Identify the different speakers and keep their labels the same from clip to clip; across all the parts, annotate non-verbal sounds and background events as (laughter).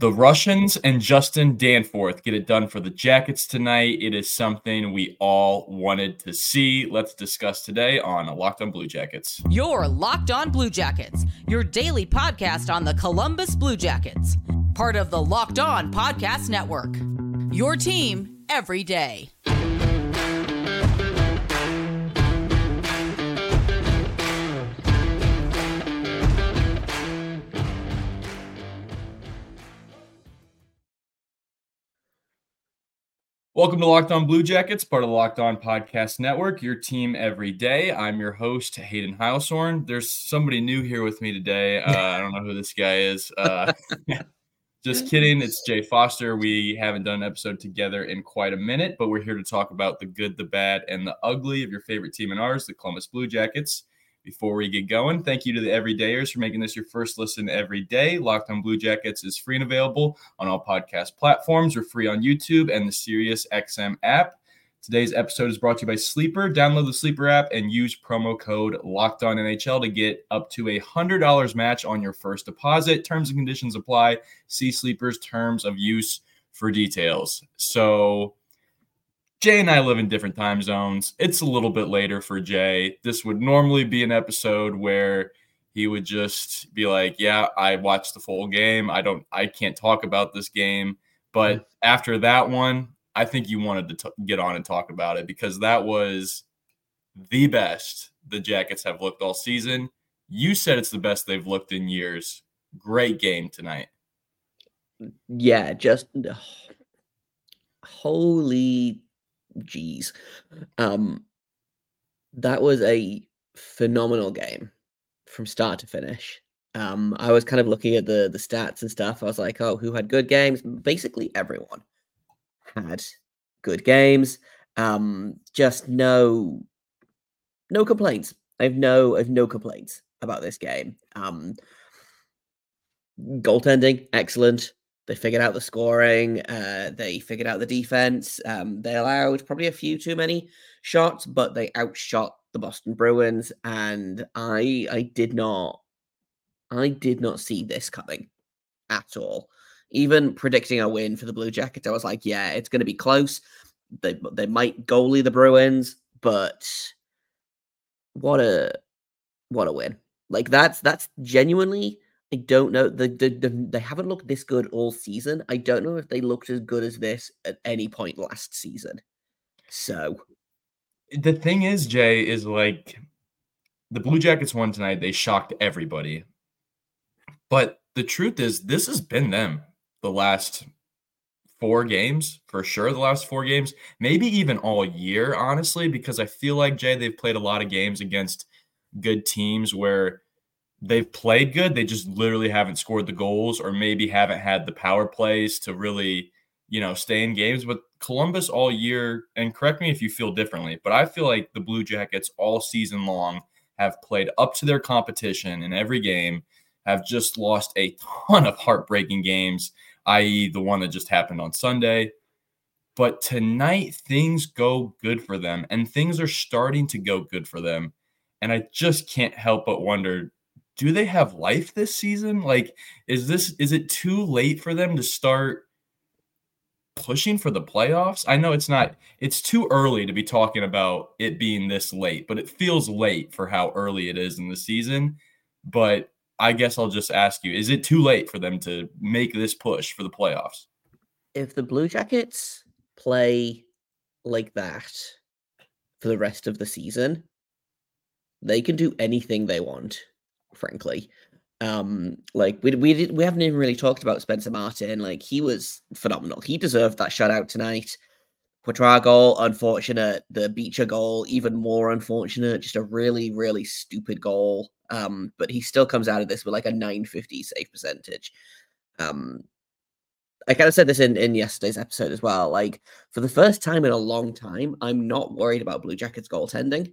Speaker 1: The Russians and Justin Danforth get it done for the Jackets tonight. It is something we all wanted to see. Let's discuss today on Locked On Blue Jackets.
Speaker 2: Your Locked On Blue Jackets, your daily podcast on the Columbus Blue Jackets, part of the Locked On Podcast Network. Your team every day.
Speaker 1: Welcome to Locked On Blue Jackets, part of the Locked On Podcast Network, your team every day. I'm your host, Hayden Heilshorn. There's somebody new here with me today. Uh, I don't know who this guy is. Uh, (laughs) just kidding. It's Jay Foster. We haven't done an episode together in quite a minute, but we're here to talk about the good, the bad, and the ugly of your favorite team and ours, the Columbus Blue Jackets. Before we get going, thank you to the everydayers for making this your first listen every day. Locked on Blue Jackets is free and available on all podcast platforms. We're free on YouTube and the Sirius XM app. Today's episode is brought to you by Sleeper. Download the Sleeper app and use promo code Locked On NHL to get up to a hundred dollars match on your first deposit. Terms and conditions apply. See Sleeper's terms of use for details. So Jay and I live in different time zones. It's a little bit later for Jay. This would normally be an episode where he would just be like, "Yeah, I watched the full game. I don't I can't talk about this game." But mm-hmm. after that one, I think you wanted to t- get on and talk about it because that was the best the Jackets have looked all season. You said it's the best they've looked in years. Great game tonight.
Speaker 3: Yeah, just holy Jeez. Um, that was a phenomenal game from start to finish. Um, I was kind of looking at the the stats and stuff. I was like, oh, who had good games? Basically, everyone had good games. Um, just no no complaints. I have no I have no complaints about this game. Um, goaltending, excellent. They figured out the scoring. Uh, they figured out the defense. Um, they allowed probably a few too many shots, but they outshot the Boston Bruins. And I, I did not, I did not see this coming at all. Even predicting a win for the Blue Jackets, I was like, yeah, it's going to be close. They, they might goalie the Bruins, but what a, what a win! Like that's that's genuinely I don't know. The, the, the, they haven't looked this good all season. I don't know if they looked as good as this at any point last season. So
Speaker 1: the thing is, Jay, is like the Blue Jackets won tonight. They shocked everybody. But the truth is, this has been them the last four games for sure. The last four games, maybe even all year, honestly, because I feel like Jay, they've played a lot of games against good teams where they've played good. They just literally haven't scored the goals or maybe haven't had the power plays to really, you know, stay in games. But Columbus all year, and correct me if you feel differently, but I feel like the Blue Jackets all season long have played up to their competition in every game, have just lost a ton of heartbreaking games, i.e., the one that just happened on Sunday. But tonight, things go good for them, and things are starting to go good for them. And I just can't help but wonder do they have life this season? Like, is this is it too late for them to start pushing for the playoffs? I know it's not it's too early to be talking about it being this late, but it feels late for how early it is in the season. But I guess I'll just ask you, is it too late for them to make this push for the playoffs?
Speaker 3: If the Blue Jackets play like that for the rest of the season, they can do anything they want frankly. Um, like we we we haven't even really talked about Spencer Martin. Like he was phenomenal. He deserved that shutout tonight. Quadra goal, unfortunate. The Beecher goal, even more unfortunate. Just a really, really stupid goal. Um, but he still comes out of this with like a 950 save percentage. Um, I kind of said this in, in yesterday's episode as well. Like, for the first time in a long time, I'm not worried about Blue Jackets goaltending.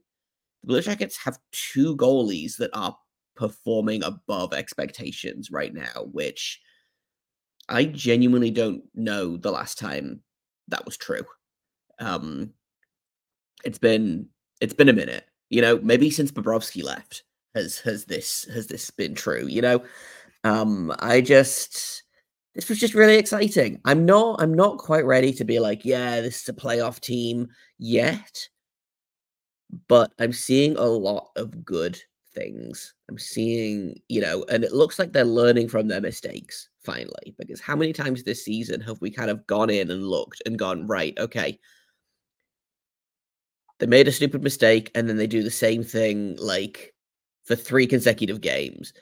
Speaker 3: The Blue Jackets have two goalies that are performing above expectations right now, which I genuinely don't know the last time that was true. Um it's been it's been a minute. You know, maybe since Bobrovsky left has has this has this been true, you know? Um I just this was just really exciting. I'm not I'm not quite ready to be like, yeah, this is a playoff team yet. But I'm seeing a lot of good things. I'm seeing, you know, and it looks like they're learning from their mistakes finally. Because how many times this season have we kind of gone in and looked and gone, right, okay, they made a stupid mistake and then they do the same thing like for three consecutive games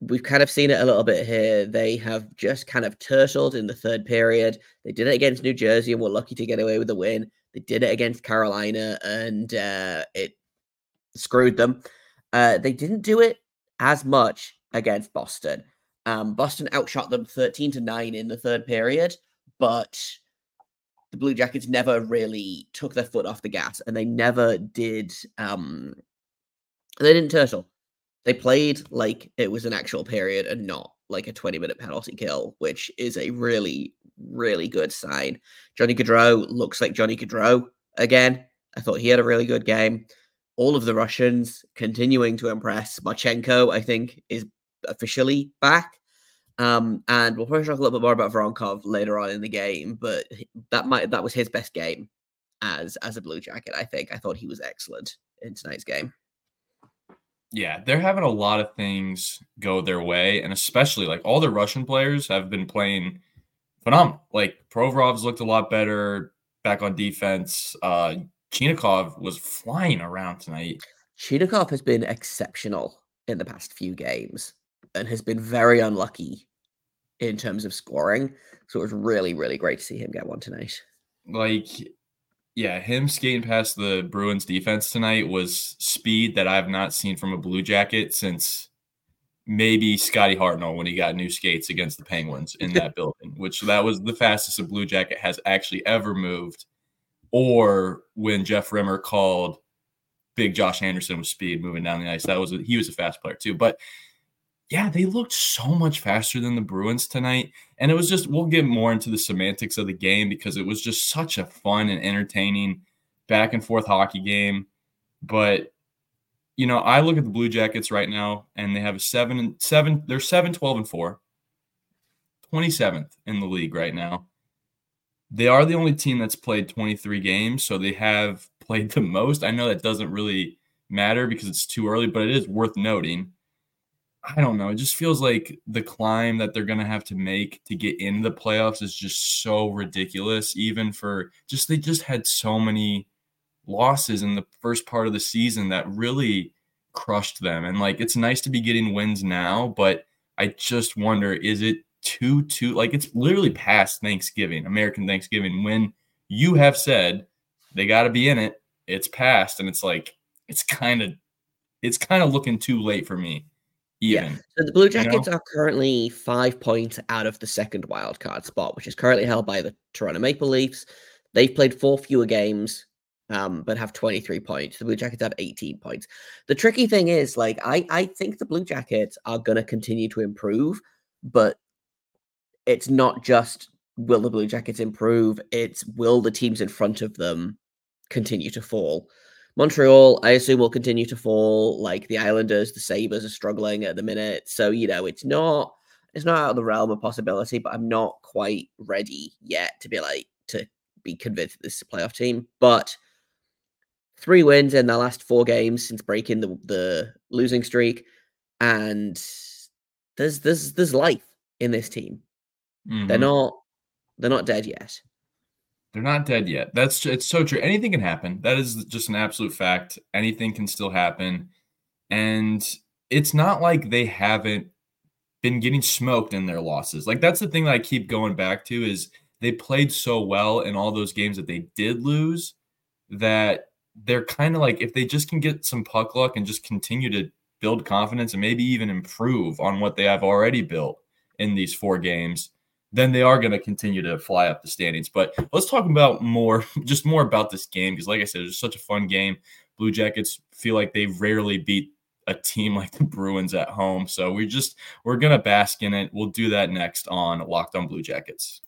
Speaker 3: we've kind of seen it a little bit here. They have just kind of turtled in the third period. They did it against New Jersey and were lucky to get away with the win. They did it against Carolina and uh, it screwed them. Uh, they didn't do it as much against Boston. Um, Boston outshot them 13 to 9 in the third period, but the Blue Jackets never really took their foot off the gas and they never did um, they didn't turtle they played like it was an actual period and not like a 20 minute penalty kill, which is a really, really good sign. Johnny Gaudreau looks like Johnny Gaudreau again. I thought he had a really good game. All of the Russians continuing to impress. Marchenko, I think, is officially back. Um, and we'll probably talk a little bit more about Voronkov later on in the game, but that might that was his best game as as a Blue Jacket. I think I thought he was excellent in tonight's game
Speaker 1: yeah, they're having a lot of things go their way, and especially like all the Russian players have been playing phenomenal. Like Provorov's looked a lot better back on defense. Uh Chinakhov was flying around tonight.
Speaker 3: Chinakhov has been exceptional in the past few games and has been very unlucky in terms of scoring. So it was really, really great to see him get one tonight.
Speaker 1: Like yeah, him skating past the Bruins defense tonight was speed that I've not seen from a Blue Jacket since maybe Scotty Hartnell when he got new skates against the Penguins in (laughs) that building, which that was the fastest a Blue Jacket has actually ever moved. Or when Jeff Rimer called Big Josh Anderson with speed moving down the ice, that was a, he was a fast player too. But yeah, they looked so much faster than the Bruins tonight. And it was just, we'll get more into the semantics of the game because it was just such a fun and entertaining back and forth hockey game. But, you know, I look at the Blue Jackets right now and they have a seven and seven, they're seven, 12 and four, 27th in the league right now. They are the only team that's played 23 games. So they have (laughs) played the most. I know that doesn't really matter because it's too early, but it is worth noting I don't know. It just feels like the climb that they're going to have to make to get into the playoffs is just so ridiculous. Even for just, they just had so many losses in the first part of the season that really crushed them. And like, it's nice to be getting wins now, but I just wonder is it too, too, like, it's literally past Thanksgiving, American Thanksgiving, when you have said they got to be in it. It's past. And it's like, it's kind of, it's kind of looking too late for me even. Yeah.
Speaker 3: So the Blue Jackets you know? are currently five points out of the second wildcard spot, which is currently held by the Toronto Maple Leafs. They've played four fewer games, um, but have 23 points. The Blue Jackets have 18 points. The tricky thing is, like, I, I think the Blue Jackets are going to continue to improve, but it's not just will the Blue Jackets improve, it's will the teams in front of them continue to fall. Montreal, I assume, will continue to fall. Like the Islanders, the Sabres are struggling at the minute. So, you know, it's not it's not out of the realm of possibility, but I'm not quite ready yet to be like to be convinced this is a playoff team. But three wins in the last four games since breaking the, the losing streak. And there's there's there's life in this team. Mm-hmm. They're not they're not dead yet.
Speaker 1: They're not dead yet. That's it's so true. Anything can happen. That is just an absolute fact. Anything can still happen. And it's not like they haven't been getting smoked in their losses. Like that's the thing that I keep going back to is they played so well in all those games that they did lose that they're kind of like if they just can get some puck luck and just continue to build confidence and maybe even improve on what they have already built in these four games, then they are going to continue to fly up the standings. But let's talk about more, (laughs) just more about this game because, like I said, it's such a fun game. Blue Jackets feel like they rarely beat a team (laughs) like the Bruins at home, so we just we're gonna bask in it. We'll do that next on Locked On Blue Jackets.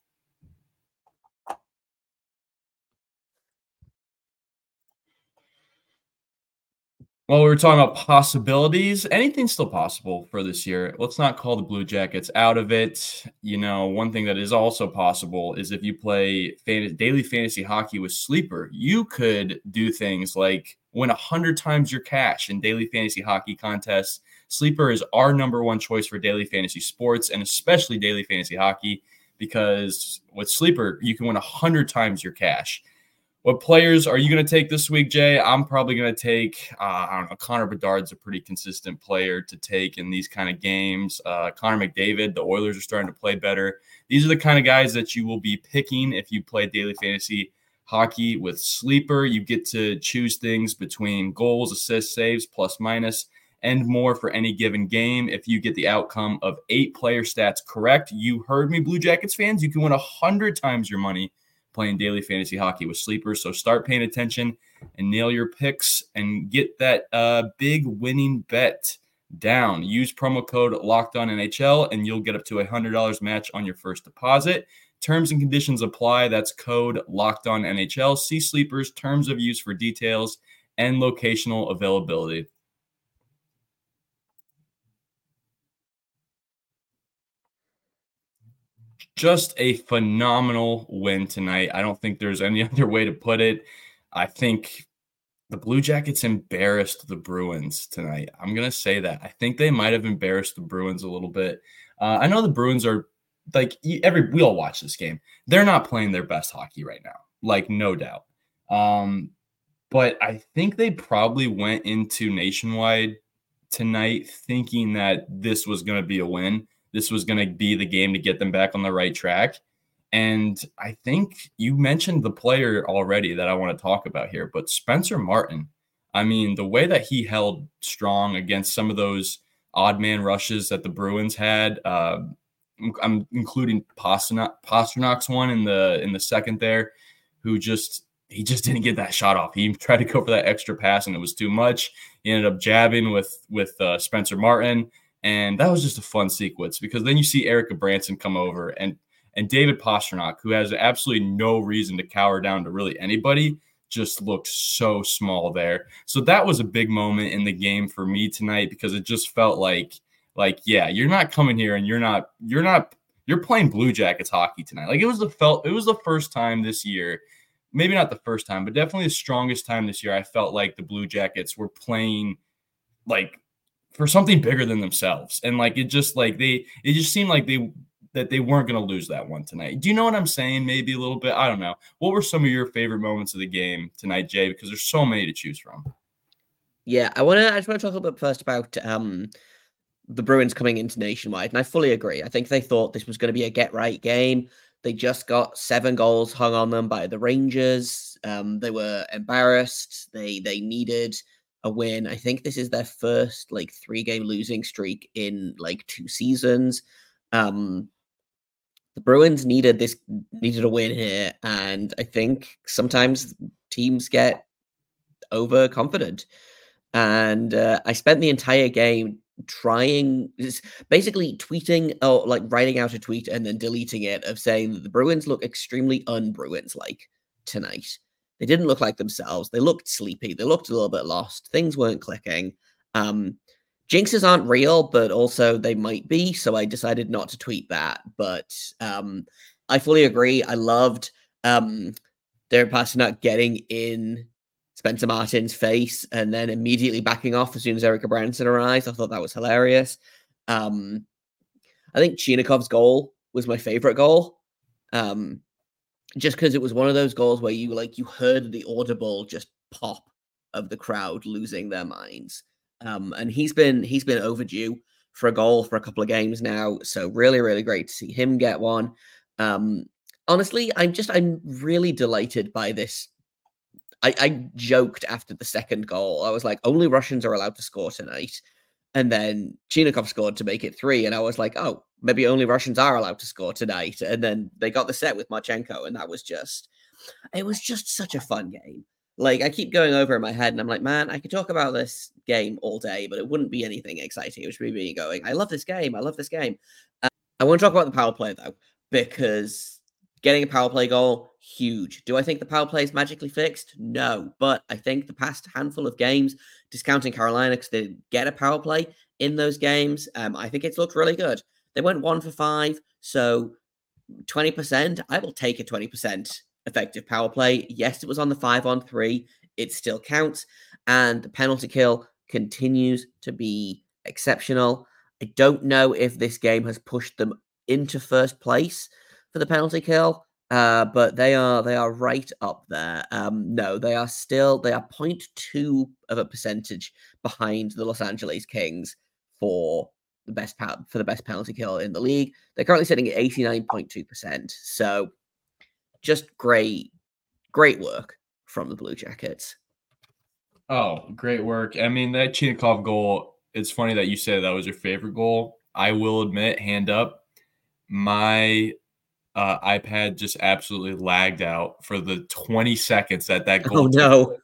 Speaker 1: Well, we were talking about possibilities. Anything's still possible for this year. Let's not call the Blue Jackets out of it. You know, one thing that is also possible is if you play fan- daily fantasy hockey with Sleeper, you could do things like win 100 times your cash in daily fantasy hockey contests. Sleeper is our number one choice for daily fantasy sports and especially daily fantasy hockey because with Sleeper, you can win 100 times your cash. What players are you going to take this week, Jay? I'm probably going to take, uh, I don't know, Connor Bedard's a pretty consistent player to take in these kind of games. Uh, Connor McDavid, the Oilers are starting to play better. These are the kind of guys that you will be picking if you play daily fantasy hockey with Sleeper. You get to choose things between goals, assists, saves, plus minus, and more for any given game. If you get the outcome of eight player stats correct, you heard me, Blue Jackets fans, you can win 100 times your money playing daily fantasy hockey with sleepers. So start paying attention and nail your picks and get that uh, big winning bet down. Use promo code Locked On NHL and you'll get up to a hundred dollars match on your first deposit. Terms and conditions apply. That's code Locked On NHL. See Sleepers terms of use for details and locational availability. Just a phenomenal win tonight. I don't think there's any (laughs) other way to put it. I think the Blue Jackets embarrassed the Bruins tonight. I'm going to say that. I think they might have embarrassed the Bruins a little bit. Uh, I know the Bruins are like every we all watch this game. They're not playing their best hockey right now. Like no doubt. Um but I think they probably went into nationwide tonight thinking that this was going to be a win this was going to be the game to get them back on the right track. And I think you mentioned the player already that I want to talk about here, but Spencer Martin. I mean, the way that he held strong against some of those odd man rushes that the Bruins had, uh, I'm including Pastrnak's one in the in the second there, who just he just didn't get that shot off. He tried to go for that extra pass and it was too much. He ended up jabbing with with uh, Spencer Martin. And that was just a fun sequence because then you see Erik Gudbranson come over and and David Pastrnak, who has absolutely no reason to cower down to really anybody, just looked so small there. So that was a big moment in the game for me tonight because it just felt like like yeah, you're not coming here and you're not you're not you're playing Blue Jackets hockey tonight. Like it was the felt it was the first time this year, maybe not the first time, but definitely the strongest time this year I felt like the Blue Jackets were playing like for something bigger than themselves. And like it just like they it just seemed like they that they weren't going to lose that one tonight. Do you know what I'm saying? Maybe a little bit. I don't know. What were some of your favorite moments of the game tonight, Jay? Because there's so many to choose from.
Speaker 3: Yeah, I want to. I just want to talk a little bit first about um the Bruins coming into nationwide, and I fully agree. I think they thought this was going to be a get right game. They just got seven goals hung on them by the Rangers. Um, they were embarrassed. They they needed a win. I think this is their first like three game losing streak in like two seasons. Um, the Bruins needed this needed a win here, and I think sometimes teams get overconfident. And uh, I spent the entire game trying, basically tweeting or like writing out a tweet and then deleting it of saying that the Bruins look extremely un-Bruins like tonight. They didn't look like themselves. They looked sleepy. They looked a little bit lost. Things weren't clicking. Um, jinxes aren't real, but also they might be. So I decided not to tweet that. But um, I fully agree. I loved um, Derek Pastrnak getting in Spencer Martin's face and then immediately backing off as soon as Erik Gudbranson arrived. I thought that was hilarious. Um, I think Chinakhov's goal was my favorite goal. Um, just because it was one of those goals where you like you heard the audible just pop of the crowd losing their minds. Um, and he's been he's been overdue for a goal for a couple of games now. So really, really great to see him get one. Um, honestly, I'm just I'm really delighted by this. I, I joked after the second goal. I was like, only Russians are allowed to score tonight. And then Chinakhov scored to make it three. And I was like, oh, maybe only Russians are allowed to score tonight. And then they got the set with Marchenko. And that was just, it was just such a fun game. Like I keep going over in my head and I'm like, man, I could talk about this game all day, but it wouldn't be anything exciting. It would be me going, I love this game. I love this game. Uh, I want to talk about the power play though, because Getting a power play goal, huge. Do I think the power play is magically fixed? No. But I think the past handful of games, discounting Carolina because they didn't get a power play in those games, um, I think it's looked really good. They went one for five. So 20%, I will take a 20% effective power play. Yes, it was on the five on three. It still counts. And the penalty kill continues to be exceptional. I don't know if this game has pushed them into first place for the penalty kill, uh, but they are they are right up there. Um, no, they are still they are 0.2 of a percentage behind the Los Angeles Kings for the best for the best penalty kill in the league. They're currently sitting at 89.2%. So just great, great work from the Blue Jackets.
Speaker 1: Oh, great work. I mean, that Chinakhov goal, it's funny that you said that was your favorite goal. I will admit, hand up, my uh, iPad just absolutely lagged out for the 20 seconds that that
Speaker 3: goal. Oh, no.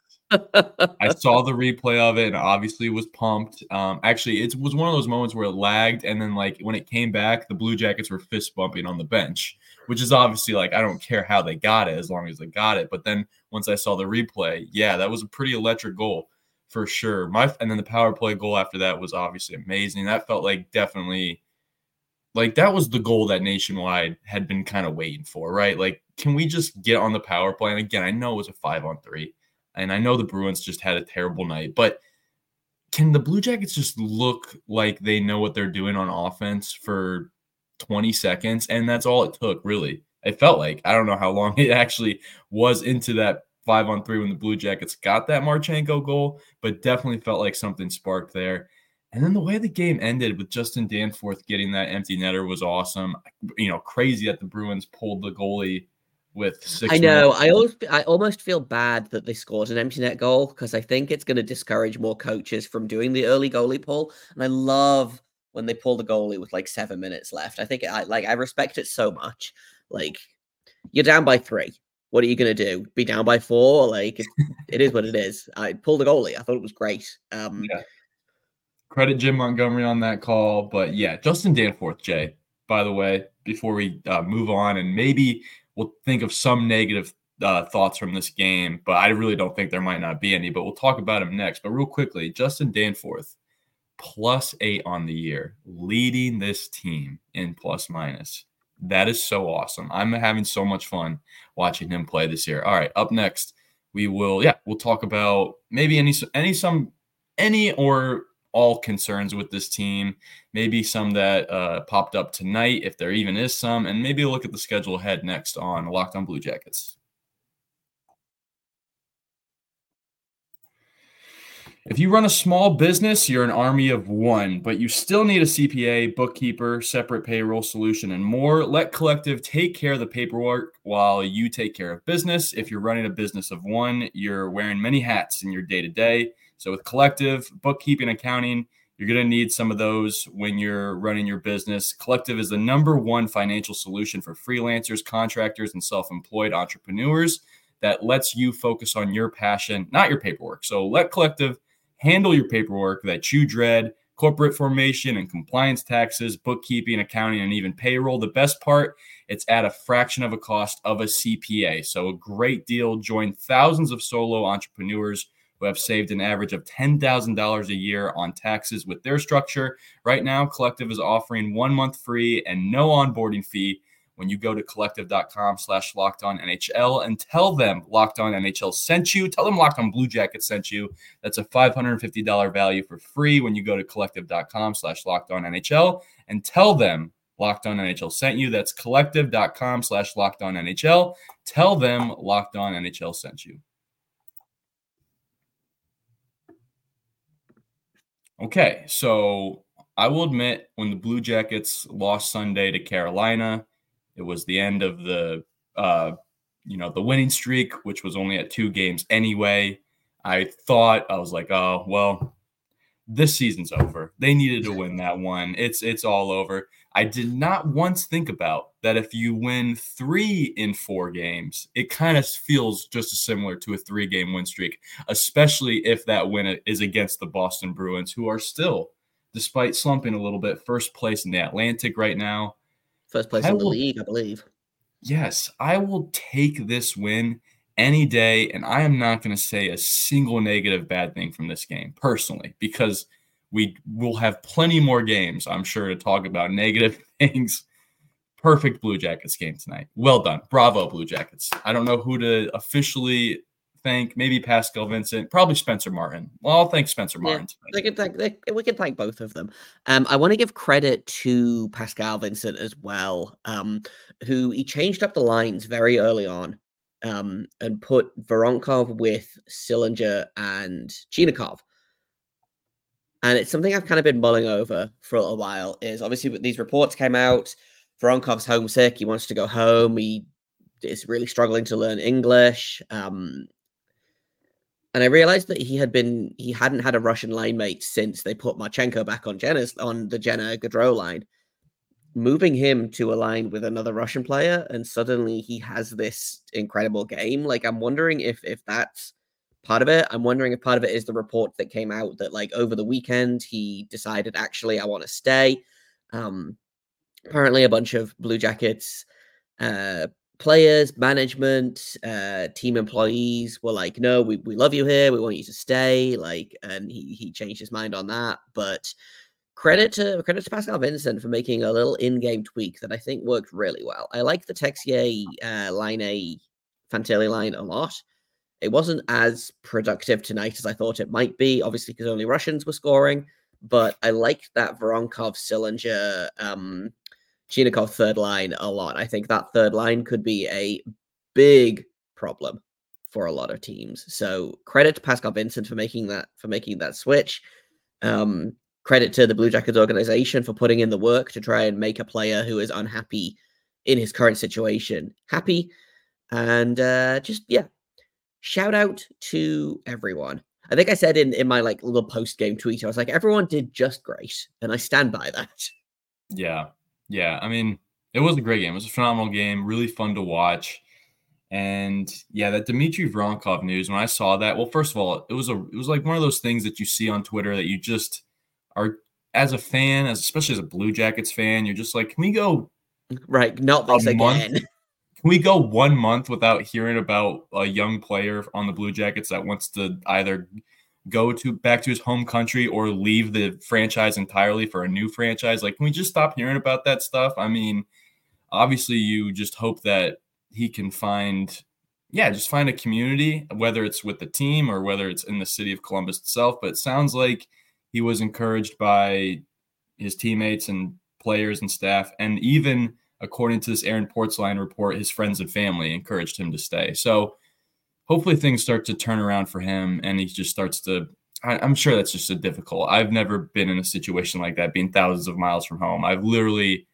Speaker 1: I saw the replay of it and obviously was pumped. Um, actually, it was one of those moments where it lagged, and then like when it came back, the Blue Jackets were fist bumping on the bench, which is obviously like I don't care how they got it as long as they got it. But then once I saw the replay, yeah, that was a pretty electric goal for sure. My and then the power play goal after that was obviously amazing. That felt like definitely like that was the goal that nationwide had been kind of waiting for, right? Like, can we just get on the power play? And again, I know it was a five on three and I know the Bruins just had a terrible night, but can the Blue Jackets just look like they know what they're doing on offense for 20 seconds? And that's all it took, really. It felt like I don't know how long (laughs) it actually was into that five on three when the Blue Jackets got that Marchenko goal, but definitely felt like something sparked there. And then the way the game ended with Justin Danforth getting that empty netter was awesome. You know, crazy that the Bruins pulled the goalie with six.
Speaker 3: I know. Minutes. I always, I almost feel bad that they scored an empty net goal because I think it's going to discourage more coaches from doing the early goalie pull. And I love when they pull the goalie with like seven minutes left. I think I like I respect it so much. Like you're down by three. What are you going to do? Be down by four? Like it, it is what it is. I pulled the goalie. I thought it was great. Um, yeah.
Speaker 1: Credit Jim Montgomery on that call, but yeah, Justin Danforth, Jay. By the way, before we uh, move on, and maybe we'll think of some negative uh, thoughts from this game, but I really don't think there might not be any. But we'll talk about him next. But real quickly, Justin Danforth, plus eight on the year, leading this team in plus minus. That is so awesome. I'm having so much fun watching him play this year. All right, up next, we will yeah, we'll talk about maybe any any some any or all concerns with this team, maybe some that uh, popped up tonight, if there even is some, and maybe look at the schedule ahead next on Locked on Blue Jackets. If you run a small business, you're an army of one, but you still need a CPA, bookkeeper, separate payroll solution, and more. Let Collective take care of the paperwork while you take care of business. If you're running a business of one, you're wearing many hats in your day to day. So, with Collective, bookkeeping, accounting, you're going to need some of those when you're running your business. Collective is the number one financial solution for freelancers, contractors, and self employed entrepreneurs that lets you focus on your passion, not your paperwork. So, let Collective handle your paperwork that you dread corporate formation and compliance taxes, bookkeeping, accounting, and even payroll. The best part, it's at a fraction of a cost of a CPA. So, a great deal. Join thousands of solo entrepreneurs who have saved an average of $10,000 a year on taxes with their structure. Right now, Collective is offering one month free and no onboarding fee when you go to collective.com slash locked on NHL and tell them locked on NHL sent you. Tell them locked on Blue Jacket sent you. That's a $550 value for free when you go to collective.com slash locked on NHL and tell them locked on NHL sent you. That's collective.com slash locked on NHL. Tell them locked on NHL sent you. Okay, so I will admit when the Blue Jackets lost Sunday to Carolina, it was the end of the uh, you know the winning streak, which was only at two games anyway. I thought I was like, oh well, this season's over. They needed to win that one. It's it's all over. I did not once think about that if you win three in four games, it kind of feels just as similar to a three game win streak, especially if that win is against the Boston Bruins, who are still, despite slumping a little bit, first place in the Atlantic right now.
Speaker 3: First place I in the will, league, I believe.
Speaker 1: yes, I will take this win any day. And I am not going to say a single negative bad thing from this game personally, because we will have plenty more games, I'm sure, to talk about negative (laughs) things. Perfect Blue Jackets game tonight. Well done. Bravo, Blue Jackets. I don't know who to officially thank. Maybe Pascal Vincent, probably Spencer Martin. Well, I'll thank Spencer Martin.
Speaker 3: Yeah, can thank, they, we can thank both of them. Um, I want to give credit to Pascal Vincent as well, um, who he changed up the lines very early on um, and put Voronkov with Sillinger and Chinakhov. And it's something I've kind of been mulling over for a while. Is obviously these reports came out. Voronkov's homesick. He wants to go home. He is really struggling to learn English. Um, and I realized that he had been he hadn't had a Russian line mate since they put Marchenko back on Johnny's on the Johnny Gaudreau line moving him to a line with another Russian player, and suddenly he has this incredible game. Like, I'm wondering if if that's part of it. I'm wondering if part of it is the report that came out that like over the weekend he decided actually I want to stay. Um, apparently, a bunch of Blue Jackets uh, players, management, uh, team employees were like, "No, we, we love you here. We want you to stay." Like, and he he changed his mind on that, but credit to credit to Pascal Vincent for making a little in-game tweak that I think worked really well. I like the Texier uh, line A Fantilli line a lot. It wasn't as productive tonight as I thought it might be, obviously because only Russians were scoring. But I liked that Voronkov, Sillinger, um, Chinakhov third line a lot. I think that third line could be a big problem for a lot of teams. So credit to Pascal Vincent for making that for making that switch. Um, credit to the Blue Jackets organization for putting in the work to try and make a player who is unhappy in his current situation happy. And uh, just, yeah, shout out to everyone. I think I said in, in my like little post game tweet, I was like, everyone did just great. And I stand by that.
Speaker 1: Yeah. Yeah. I mean, it was a great game. It was a phenomenal game, really fun to watch. And yeah, that Dmitri Voronkov news, when I saw that, well, first of all, it was a it was like one of those things that you see on Twitter that you just are as a fan, as especially as a Blue Jackets fan, you're just like, can we go
Speaker 3: right? Not this again.
Speaker 1: Month? (laughs) Can we go one month without hearing about a young player on the Blue Jackets that wants to either go to back to his home country or leave the franchise entirely for a new franchise? Like, can we just stop hearing about that stuff? I mean, obviously, you just hope that he can find, yeah, just find a community, whether it's with the team or whether it's in the city of Columbus itself. But it sounds like he was encouraged by his teammates and players and staff, and even according to this Aaron Portzline report, his friends and family encouraged him to stay. So hopefully things start to turn around for him, and he just starts to. I, I'm sure that's just a difficult. I've never been in a situation like that, being thousands of miles from home. I've literally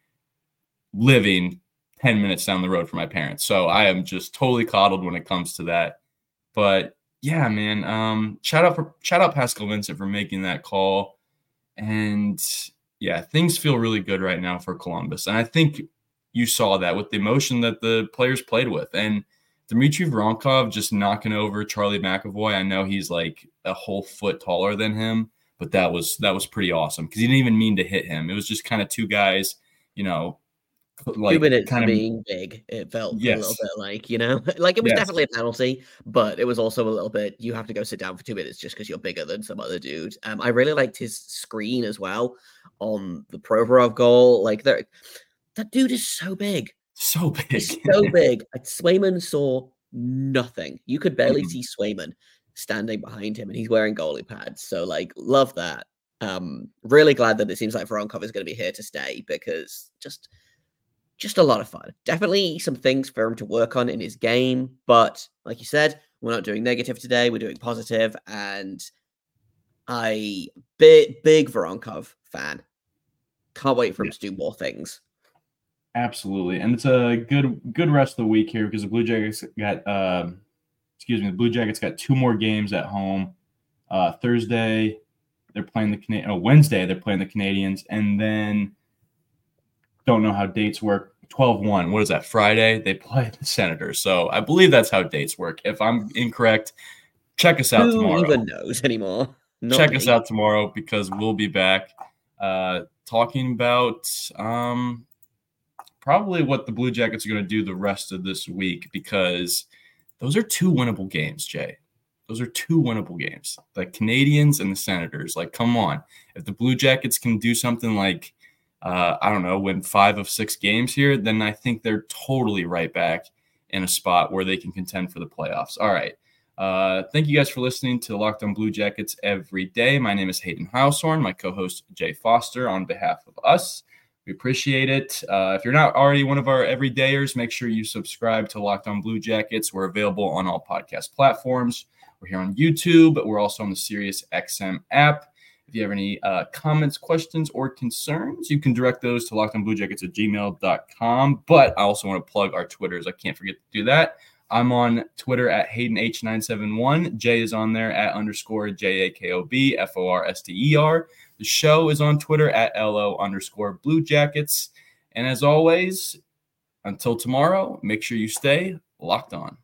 Speaker 1: living 10 minutes down the road from my parents. So I am just totally coddled when it comes to that. But yeah, man. Um, shout out for shout out Pascal Vincent for making that call. And yeah, things feel really good right now for Columbus. And I think you saw that with the emotion that the players played with. And Dmitri Voronkov just knocking over Charlie McAvoy. I know he's like a whole foot taller than him, but that was that was pretty awesome because he didn't even mean to hit him. It was just kind of two guys, you know,
Speaker 3: like two minutes kind of being big. It felt yes. a little bit like you know, (laughs) like it was yes. definitely a penalty, but it was also a little bit. You have to go sit down for two minutes just because you're bigger than some other dude. Um, I really liked his screen as well on the Provorov goal. Like that, that dude is so big,
Speaker 1: so big,
Speaker 3: so (laughs) big. Swayman saw nothing. You could barely mm. see Swayman standing behind him, and he's wearing goalie pads. So like, love that. Um, really glad that it seems like Voronkov is going to be here to stay because just just a lot of fun. Definitely some things for him to work on in his game, but like you said, we're not doing negative today. We're doing positive, and I big big Voronkov fan. Can't wait for him yeah. to do more things.
Speaker 1: Absolutely, and it's a good good rest of the week here because the Blue Jackets got uh, excuse me, the Blue Jackets got two more games at home. Uh, Thursday, they're playing the Canadian. Oh, Wednesday, they're playing the Canadians, and then don't know how dates work. 12 1. What is that? Friday? They play the Senators. So I believe that's how dates work. If I'm incorrect, check us out
Speaker 3: Who
Speaker 1: tomorrow.
Speaker 3: even knows anymore? (laughs)
Speaker 1: Not check me. us out tomorrow because we'll be back uh, talking about um, probably what the Blue Jackets are going to do the rest of this week because those are two winnable games, Jay. Those are two winnable games. The Canadiens and the Senators. Like, come on. If the Blue Jackets can do something like, uh, I don't know, win five of six games here, then I think they're totally right back in a spot where they can contend for the playoffs. All right. Uh, thank you guys for listening to Locked On Blue Jackets every day. My name is Hayden Heilshorn, my co host Jay Foster, on behalf of us. We appreciate it. Uh, if you're not already one of our everydayers, make sure you subscribe to Locked On Blue Jackets. We're available on all podcast platforms. We're here on YouTube. But we're also on the Sirius XM app. If you have any uh, comments, questions, or concerns, you can direct those to lockedonbluejackets at gmail.com. But I also want to plug our Twitters. I can't forget to do that. I'm on Twitter at Hayden H971. Jay is on there at underscore J A K O B F O R S T E R. The show is on Twitter at LO underscore Blue Jackets. And as always, until tomorrow, make sure you stay locked on.